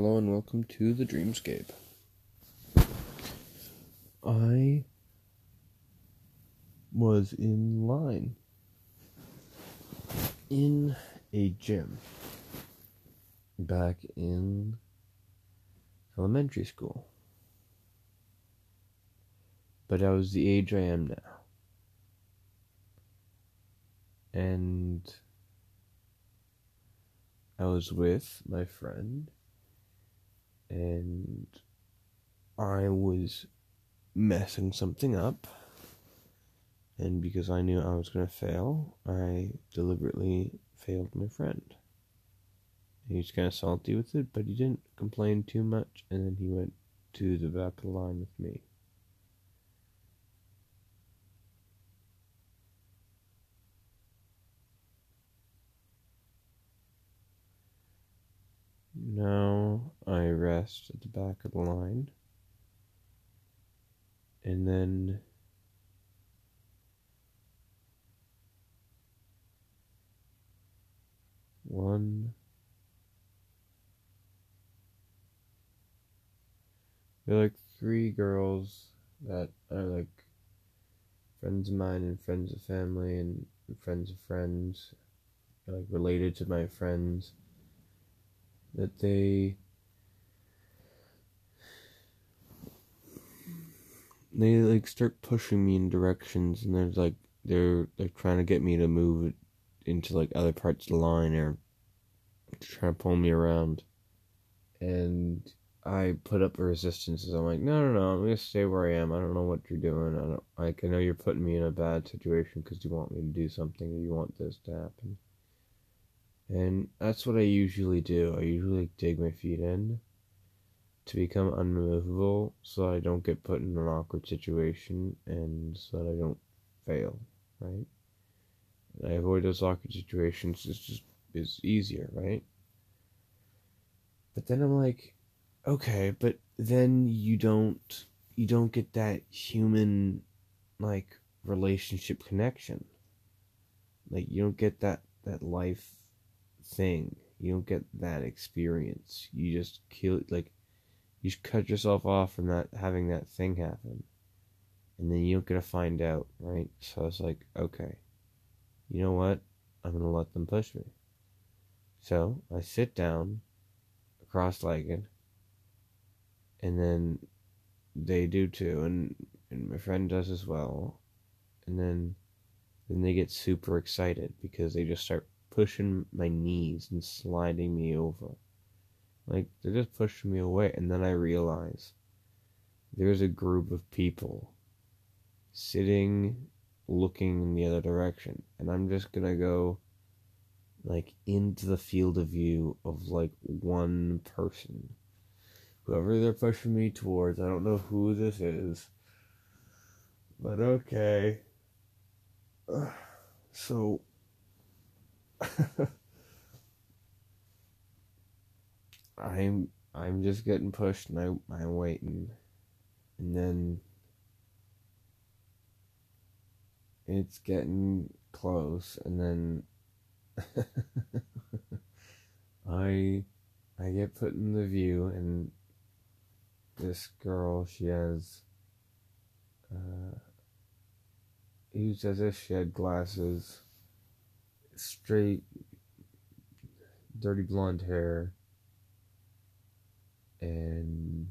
Hello and welcome to the Dreamscape. I was in line in a gym back in elementary school. But I was the age I am now. And I was with my friend and I was messing something up. And because I knew I was going to fail, I deliberately failed my friend. He was kind of salty with it, but he didn't complain too much, and then he went to the back of the line with me. Now At the back of the line. And then one there are like three girls that are like friends of mine and friends of family and friends of friends like related to my friends that they they like start pushing me in directions and they're like they're they're trying to get me to move into like other parts of the line or trying to pull me around. And I put up a resistance I'm like no no no I'm gonna stay where I am. I don't know what you're doing. I don't like I know you're putting me in a bad situation because you want me to do something or you want this to happen. And that's what I usually do. I usually like, dig my feet in to become unmovable so I don't get put in an awkward situation and so that I don't fail, right? And I avoid those awkward situations. It's just is easier, right? But then I'm like, okay, but then you don't you don't get that human like relationship connection. Like you don't get that that life thing. You don't get that experience. You just kill like you cut yourself off from that having that thing happen. And then you don't get to find out, right? So I was like, okay, you know what? I'm gonna let them push me. So I sit down, cross legged, and then they do too, and, and my friend does as well. And then then they get super excited because they just start pushing my knees and sliding me over. Like, they're just pushing me away. And then I realize there's a group of people sitting, looking in the other direction. And I'm just gonna go, like, into the field of view of, like, one person. Whoever they're pushing me towards, I don't know who this is. But okay. So, I'm I'm just getting pushed and I I'm waiting. And then it's getting close and then I I get put in the view and this girl she has uh used as if she had glasses straight, dirty blonde hair, and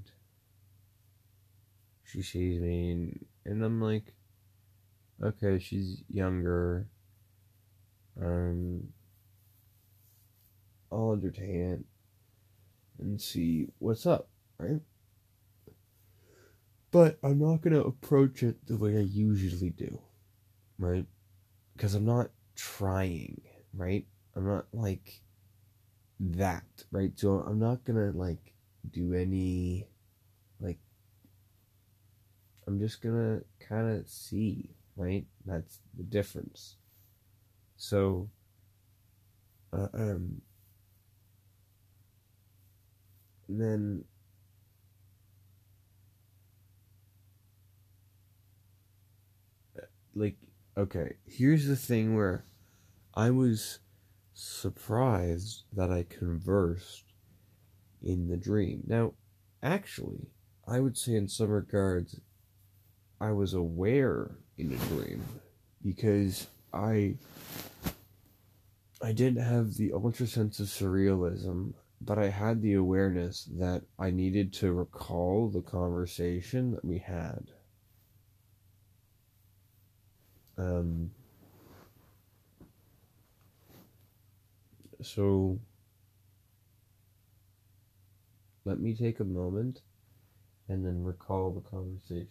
she sees me, and, I'm like, okay, she's younger. Um, I'll entertain and see what's up, right? But I'm not gonna approach it the way I usually do, right? Because I'm not trying, right? I'm not like that, right? So I'm not gonna like do any like I'm just gonna kind of see, right? That's the difference. So, uh, um, then like okay, here's the thing where I was surprised that I conversed in the dream. Now, actually, I would say in some regards, I was aware in a dream because I I didn't have the ultra sense of surrealism, but I had the awareness that I needed to recall the conversation that we had. Um, so let me take a moment and then recall the conversation.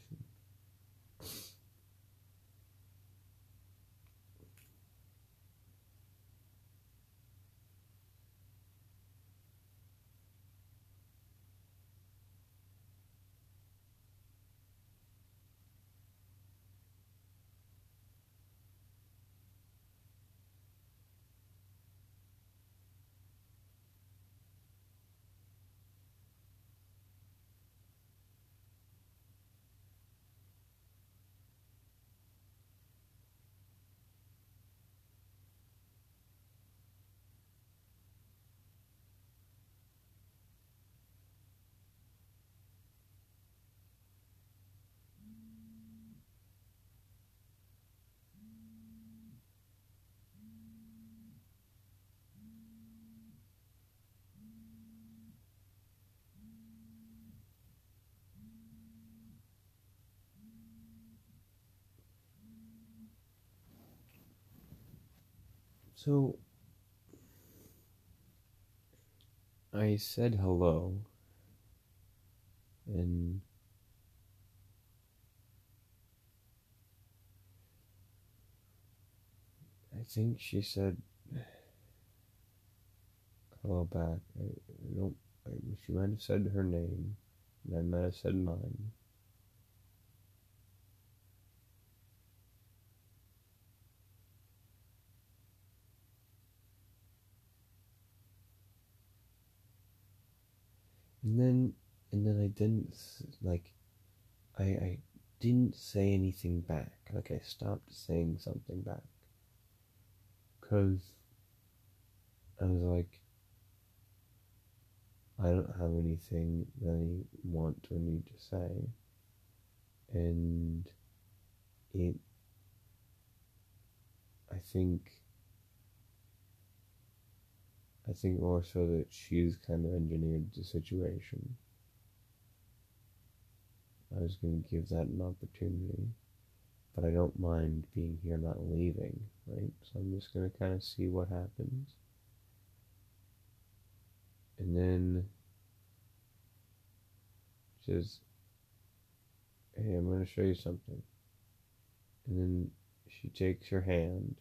So I said hello and I think she said hello back. I, don't. I, she might have said her name, and I might have said mine. And then, and then I didn't like, I I didn't say anything back. Like I stopped saying something back, cause I was like, I don't have anything that I want or need to say, and it. I think I think more so that she's kind of engineered the situation. I was going to give that an opportunity, but I don't mind being here, not leaving, right? So I'm just going to kind of see what happens. And then she says, Hey, I'm going to show you something. And then she takes her hand,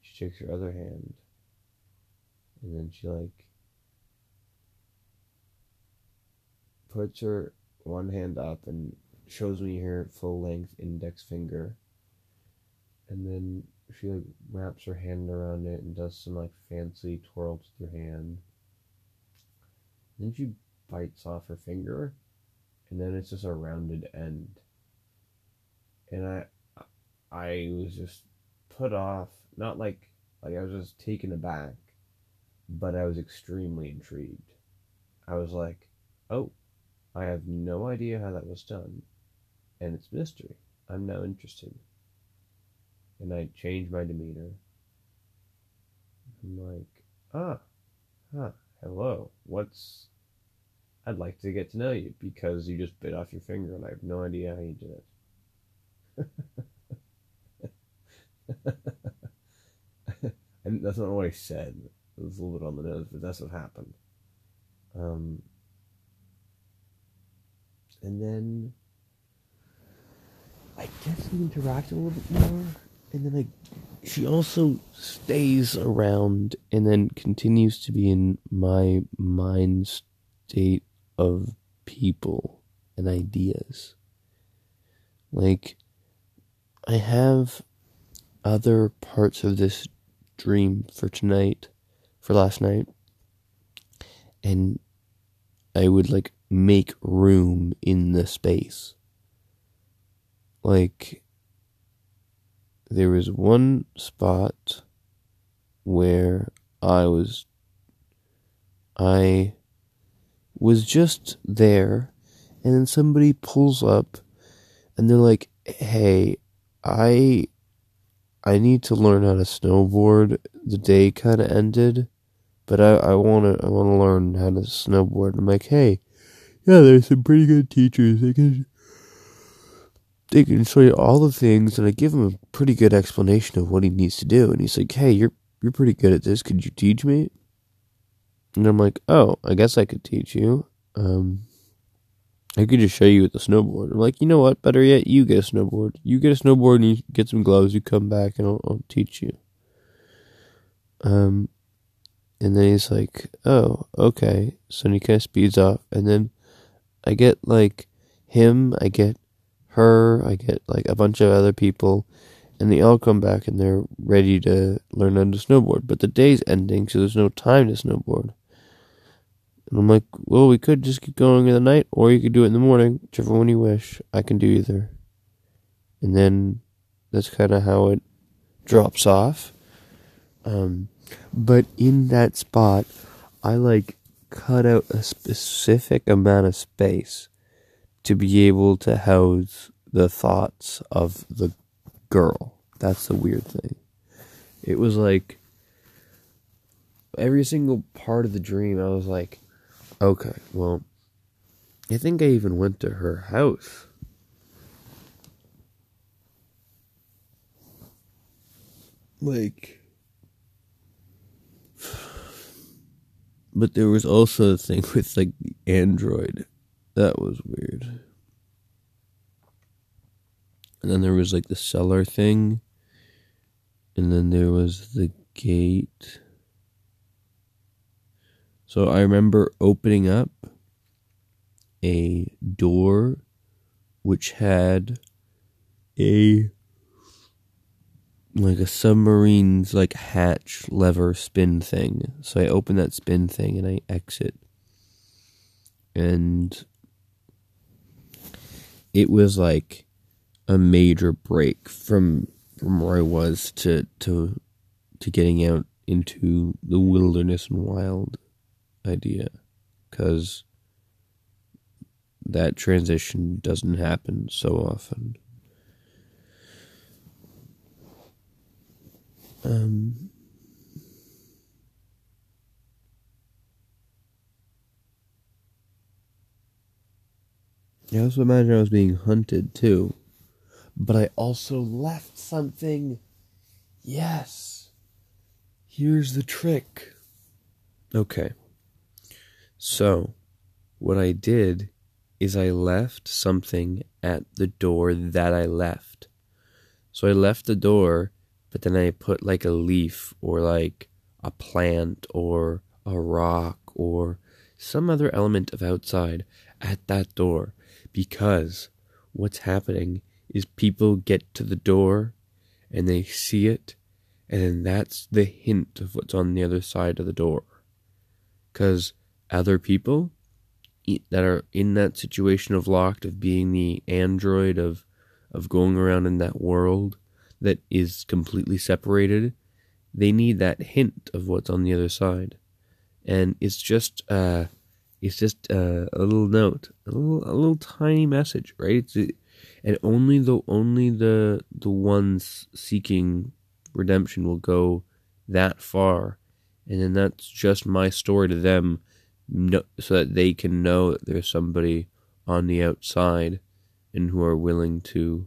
she takes her other hand, and then she like puts her one hand up and shows me her full length index finger. And then she like wraps her hand around it and does some like fancy twirls with her hand. Then she bites off her finger. And then it's just a rounded end. And i i was just put off. Not like like i was just taken aback but I was extremely intrigued. I was like, oh, I have no idea how that was done, and it's mystery. I'm now interested. And I changed my demeanor. I'm like, ah, huh, hello, what's. I'd like to get to know you because you just bit off your finger and I have no idea how you did it. and that's not what I said. It was a little bit on the nose, but that's what happened. Um, and then I guess we interacted a little bit more, and then I she also stays around and then continues to be in my mind state of people and ideas. Like I have other parts of this dream for tonight for last night. And I would like make room in the space. Like, there was one spot where I was I was just there, and then somebody pulls up, and they're like, "Hey, I, I need to learn how to snowboard. The day kind of ended, but I, I wanna, I wanna learn how to snowboard." I'm like, "Hey, yeah, there's some pretty good teachers. They can." They can show you all the things, and I give him a pretty good explanation of what he needs to do. And he's like, "Hey, you're you're pretty good at this. Could you teach me?" And I'm like, oh, I guess I could teach you. Um, I could just show you with the snowboard. I'm like, you know what? Better yet, you get a snowboard. You get a snowboard and you get some gloves. You come back and I'll, I'll teach you. Um, and then he's like, oh, okay. So he kind of speeds off. And then I get like him, I get her, I get like a bunch of other people. And they all come back and they're ready to learn how to snowboard. But the day's ending, so there's no time to snowboard. And I'm like, well, we could just keep going in the night, or you could do it in the morning, whichever one you wish. I can do either. And then that's kind of how it drops off. Um, but in that spot, I like cut out a specific amount of space to be able to house the thoughts of the girl. That's the weird thing. It was like every single part of the dream, I was like, Okay, well, I think I even went to her house. Like, but there was also a thing with like android. That was weird. And then there was like the cellar thing. And then there was the gate. So I remember opening up a door which had a like a submarine's like hatch lever spin thing. So I open that spin thing and I exit. And it was like a major break from from where I was to to to getting out into the wilderness and wild idea because that transition doesn't happen so often. Um, I also imagine I was being hunted too, but I also left something. Yes. Here's the trick. Okay. So, what I did is I left something at the door that I left. So I left the door, but then I put like a leaf or like a plant or a rock or some other element of outside at that door because what's happening is people get to the door and they see it and then that's the hint of what's on the other side of the door. Because other people that are in that situation of locked of being the android of of going around in that world that is completely separated they need that hint of what's on the other side. And it's just uh it's just uh, a little note a little a little tiny message right? It's, and only the only the the ones seeking redemption will go that far. And then that's just my story to them no, so that they can know that there's somebody on the outside and who are willing to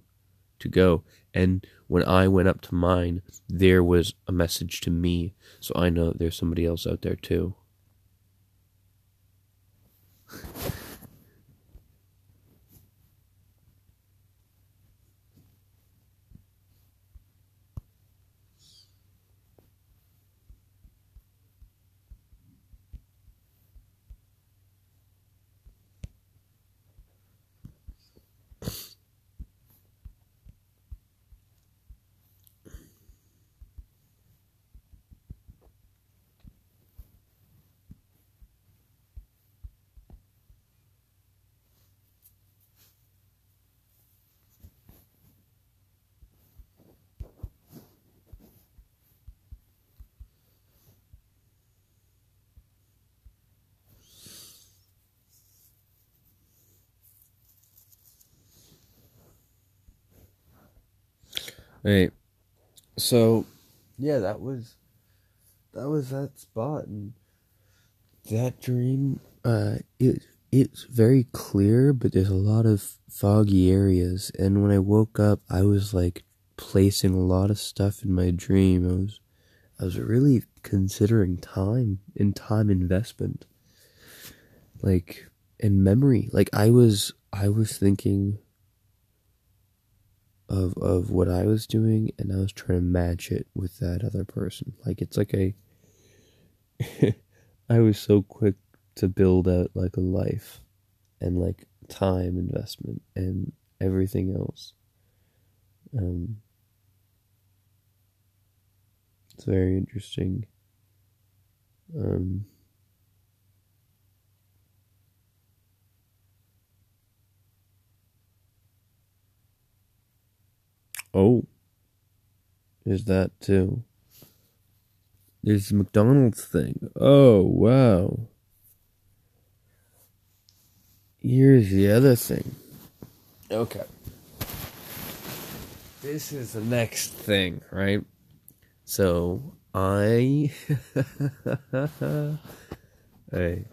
to go. And when I went up to mine, there was a message to me, so I know that there's somebody else out there too. Right. So, yeah, that was that was that spot and that dream uh it it's very clear but there's a lot of foggy areas and when I woke up I was like placing a lot of stuff in my dream. I was I was really considering time and time investment. Like and memory. Like I was I was thinking of of what I was doing and I was trying to match it with that other person. Like it's like a I was so quick to build out like a life and like time investment and everything else. Um it's very interesting. Um Oh, there's that too. The McDonald's thing. Oh, wow. Here's the other thing. Okay. This is the next thing, right? So, I. hey.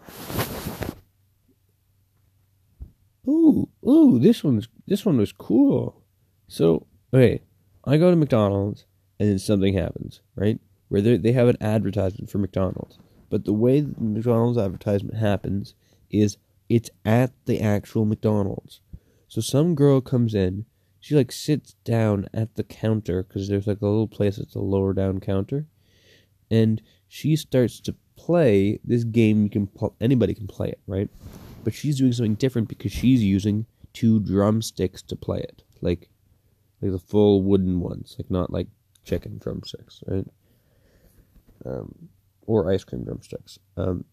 Ooh, ooh, this one's this one was cool. So okay, I go to McDonald's and then something happens, right? Where they have an advertisement for McDonald's, but the way the McDonald's advertisement happens is it's at the actual McDonald's. So some girl comes in, she like sits down at the counter because there's like a little place that's a lower down counter, and she starts to play this game. You can anybody can play it, right? But she's doing something different because she's using two drumsticks to play it, like like the full wooden ones, like not like chicken drumsticks, right? Um, or ice cream drumsticks. Um,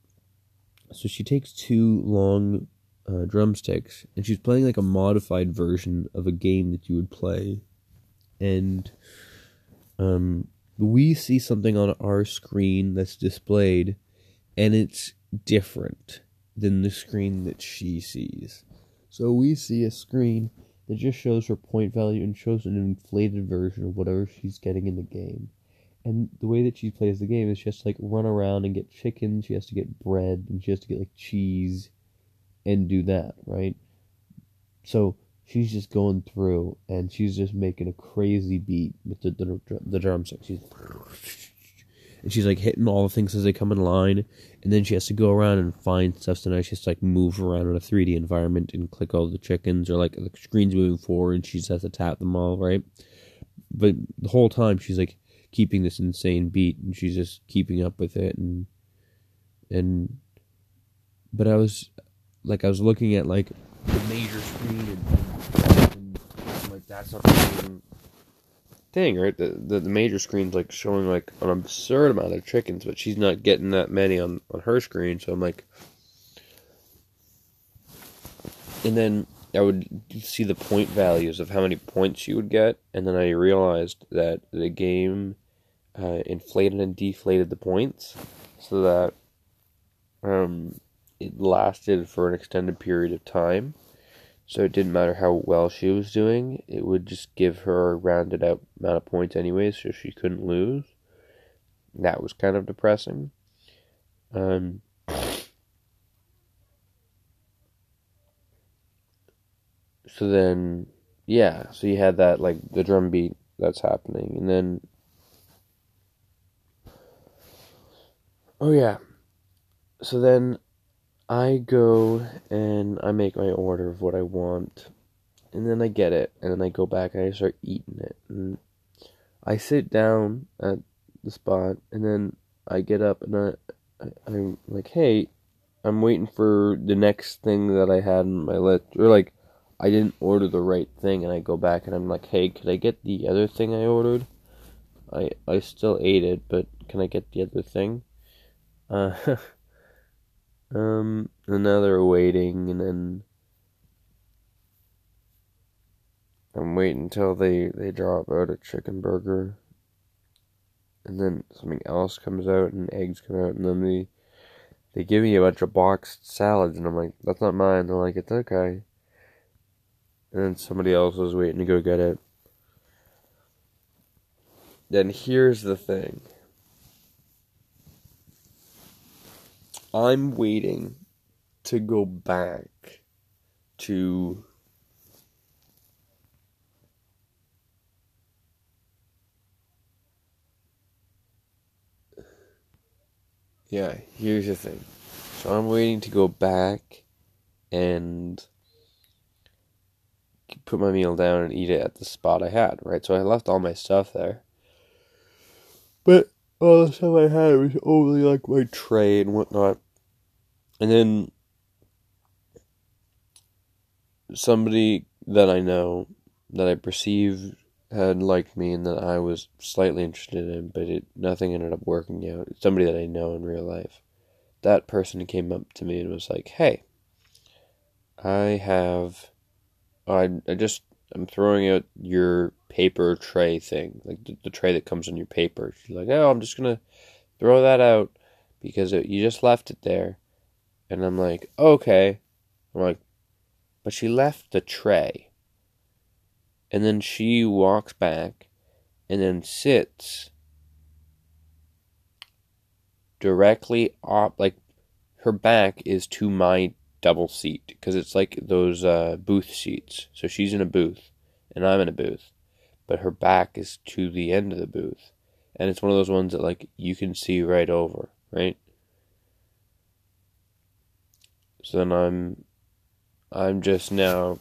so she takes two long uh, drumsticks and she's playing like a modified version of a game that you would play, and um, we see something on our screen that's displayed, and it's different than the screen that she sees. So we see a screen that just shows her point value and shows an inflated version of whatever she's getting in the game. And the way that she plays the game is she has to like run around and get chicken, she has to get bread, and she has to get like cheese and do that, right? So she's just going through and she's just making a crazy beat with the the, the. She's and she's like hitting all the things as they come in line, and then she has to go around and find stuff. So now she has to like move around in a 3D environment and click all the chickens, or like the screen's moving forward, and she just has to tap them all, right? But the whole time she's like keeping this insane beat, and she's just keeping up with it, and and but I was like I was looking at like the major screen and, and like that's not thing, right? The, the, the major screen's like showing like an absurd amount of chickens, but she's not getting that many on on her screen. So I'm like, and then I would see the point values of how many points she would get, and then I realized that the game uh, inflated and deflated the points so that um, it lasted for an extended period of time. So it didn't matter how well she was doing, it would just give her a rounded out amount of points anyway, so she couldn't lose. That was kind of depressing. Um, so then, yeah, so you had that, like, the drum beat that's happening, and then. Oh, yeah. So then I go and I make my order of what I want, and then I get it, and then I go back and I start eating it. And I sit down at the spot, and then I get up and I, I I'm like, hey, I'm waiting for the next thing that I had in my list, or like, I didn't order the right thing, and I go back and I'm like, hey, could I get the other thing I ordered? I I still ate it, but can I get the other thing? Uh. Um, and now they're waiting, and then I'm waiting until they they drop out a chicken burger, and then something else comes out, and eggs come out, and then they they give me a bunch of boxed salads, and I'm like, that's not mine. They're like, it's okay. And then somebody else was waiting to go get it. then here's the thing. I'm waiting to go back to Yeah, here's the thing. So I'm waiting to go back and put my meal down and eat it at the spot I had, right? So I left all my stuff there. But all the stuff I had was only like my tray and whatnot. And then somebody that I know, that I perceive had liked me and that I was slightly interested in, but it nothing ended up working out. Somebody that I know in real life. That person came up to me and was like, "Hey, I have, I I just I'm throwing out your paper tray thing, like the, the tray that comes in your paper." She's like, "Oh, I'm just gonna throw that out because it, you just left it there," and I'm like, "Okay," I'm like, but she left the tray. And then she walks back and then sits directly op like her back is to my double seat because it's like those uh, booth seats. So she's in a booth and i'm in a booth but her back is to the end of the booth and it's one of those ones that like you can see right over right so then i'm i'm just now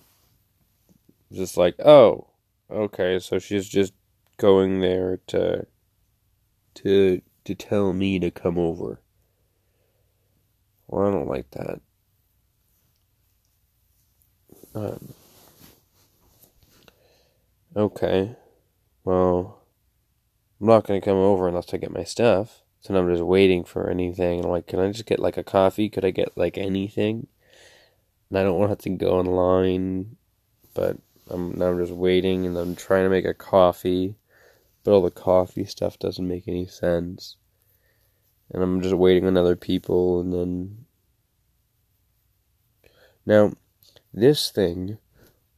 just like, oh, okay, so she's just going there to to to tell me to come over. Well, I don't like that. Um, okay. Well, I'm not gonna come over unless I get my stuff. So now I'm just waiting for anything. I'm like, can I just get like a coffee? Could I get like anything? And I don't want to have to go online, but I'm now I'm just waiting and I'm trying to make a coffee, but all the coffee stuff doesn't make any sense. And I'm just waiting on other people and then Now, this thing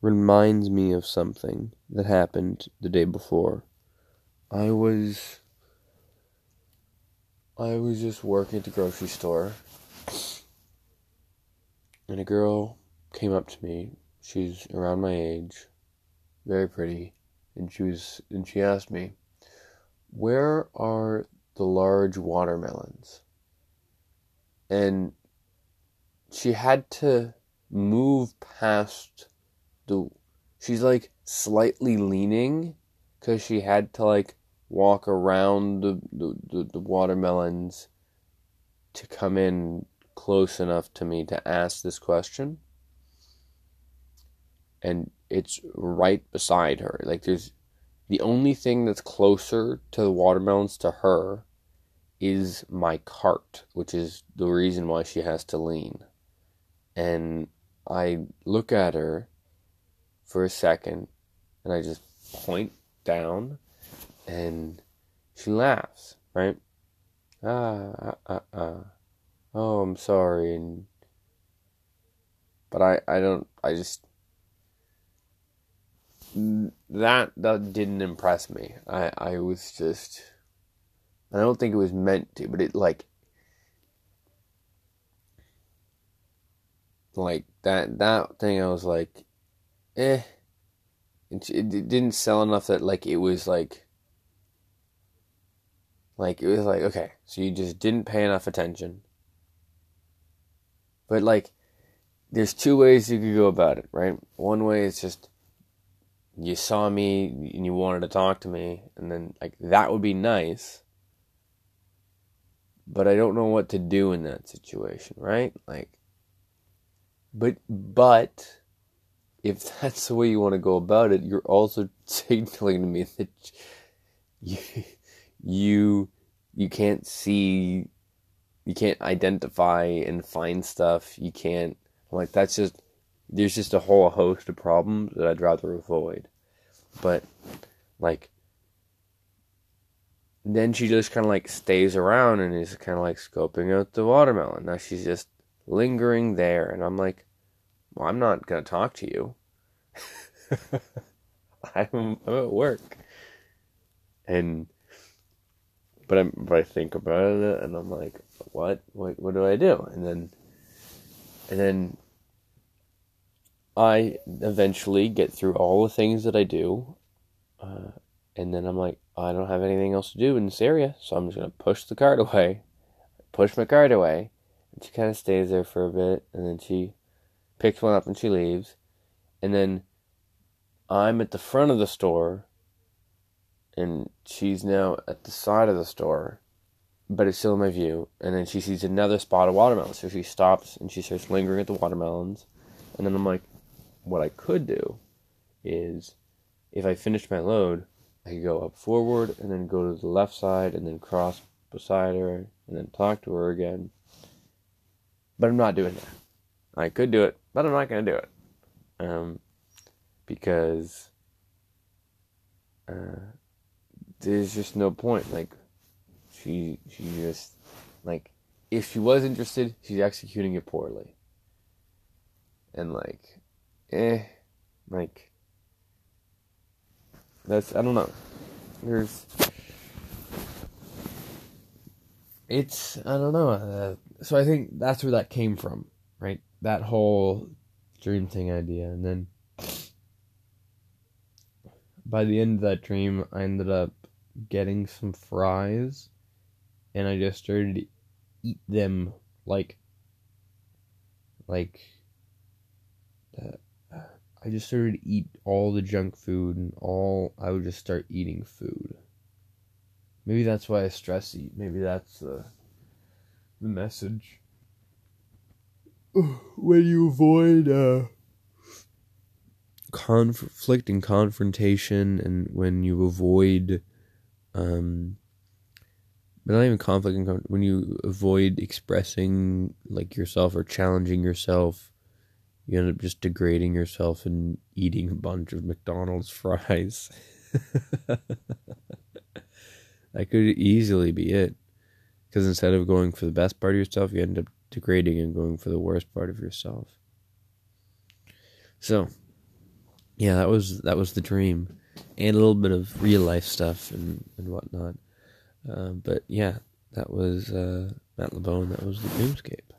reminds me of something that happened the day before. I was I was just working at the grocery store and a girl came up to me She's around my age, very pretty, and she was and she asked me, "Where are the large watermelons?" And she had to move past the she's like slightly leaning cuz she had to like walk around the, the, the, the watermelons to come in close enough to me to ask this question and it's right beside her. Like there's the only thing that's closer to the watermelons to her is my cart, which is the reason why she has to lean. And I look at her for a second and I just point down and she laughs, right? Ah, ah, ah, ah. Oh, I'm sorry. And, but I, I don't, I just, that that didn't impress me. I I was just I don't think it was meant to, but it like like that that thing I was like eh it, it didn't sell enough that like it was like like it was like okay, so you just didn't pay enough attention. But like there's two ways you could go about it, right? One way is just you saw me and you wanted to talk to me and then like that would be nice but i don't know what to do in that situation right like but but if that's the way you want to go about it you're also signaling to me that you you you can't see you can't identify and find stuff you can't like that's just there's just a whole host of problems that I'd rather avoid. But like then she just kind of like stays around and is kind of like scoping out the watermelon. Now she's just lingering there, and I'm like, well, I'm not gonna talk to you. I'm, I'm at work, and but I'm, but I think about it and I'm like, what what what do I do? And then and then I eventually get through all the things that I do, uh, and then I'm like, I don't have anything else to do in this area, so I'm just gonna push the card away, push my card away, and she kind of stays there for a bit, and then she picks one up and she leaves, and then I'm at the front of the store, and she's now at the side of the store, but it's still in my view, and then she sees another spot of watermelons, so she stops and she starts lingering at the watermelons, and then I'm like, what I could do is if I finished my load, I could go up forward and then go to the left side and then cross beside her and then talk to her again. But I'm not doing that. I could do it, but I'm not going to do it. Um, because uh, there's just no point. Like, she, she just, like, if she was interested, she's executing it poorly. And, like, eh, like that's I don't know. There's it's I don't know. Uh, so I think that's where that came from, right? That whole dream thing idea, and then by the end of that dream, I ended up getting some fries, and I just started to eat them like like uh, I just started to eat all the junk food and all I would just start eating food. Maybe that's why I stress eat. Maybe that's the the message. When you avoid uh conflict and confrontation and when you avoid um but not even conflict and when you avoid expressing like yourself or challenging yourself you end up just degrading yourself and eating a bunch of McDonald's fries. that could easily be it. Because instead of going for the best part of yourself, you end up degrading and going for the worst part of yourself. So, yeah, that was that was the dream, and a little bit of real life stuff and and whatnot. Uh, but yeah, that was uh, Matt LeBone. That was the dreamscape.